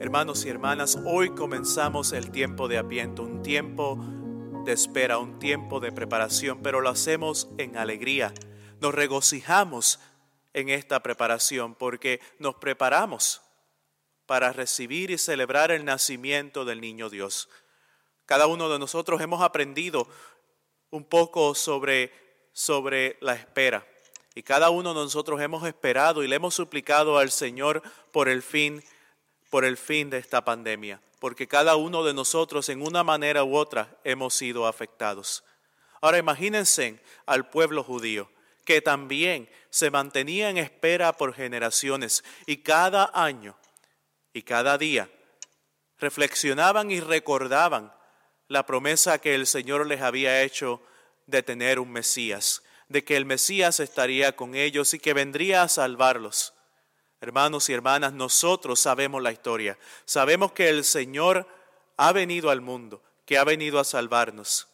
Hermanos y hermanas, hoy comenzamos el tiempo de apiento, un tiempo de espera, un tiempo de preparación, pero lo hacemos en alegría. Nos regocijamos en esta preparación porque nos preparamos para recibir y celebrar el nacimiento del niño Dios. Cada uno de nosotros hemos aprendido un poco sobre, sobre la espera. Y cada uno de nosotros hemos esperado y le hemos suplicado al Señor por el fin por el fin de esta pandemia, porque cada uno de nosotros en una manera u otra hemos sido afectados. Ahora imagínense al pueblo judío, que también se mantenía en espera por generaciones y cada año y cada día reflexionaban y recordaban la promesa que el Señor les había hecho de tener un Mesías, de que el Mesías estaría con ellos y que vendría a salvarlos. Hermanos y hermanas, nosotros sabemos la historia. Sabemos que el Señor ha venido al mundo, que ha venido a salvarnos.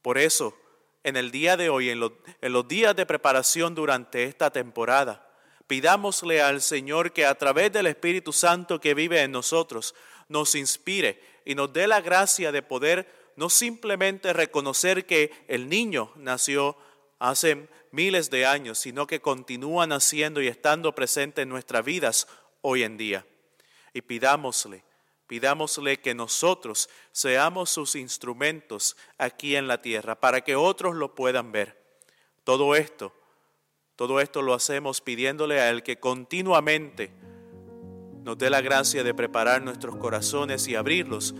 Por eso, en el día de hoy, en los, días de preparación durante esta temporada, pidámosle al Señor que a través del Espíritu Santo que vive en nosotros, nos inspire y nos dé la gracia de poder no simplemente reconocer que el niño nació hace miles de años, sino que continúa naciendo y estando presente en nuestras vidas hoy en día. Y pidámosle, pidámosle que nosotros seamos sus instrumentos aquí en la tierra para que otros lo puedan ver. Todo esto, todo esto lo hacemos pidiéndole a Él que continuamente nos dé la gracia de preparar nuestros corazones y abrirlos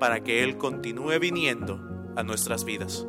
para que Él continúe viniendo a nuestras vidas.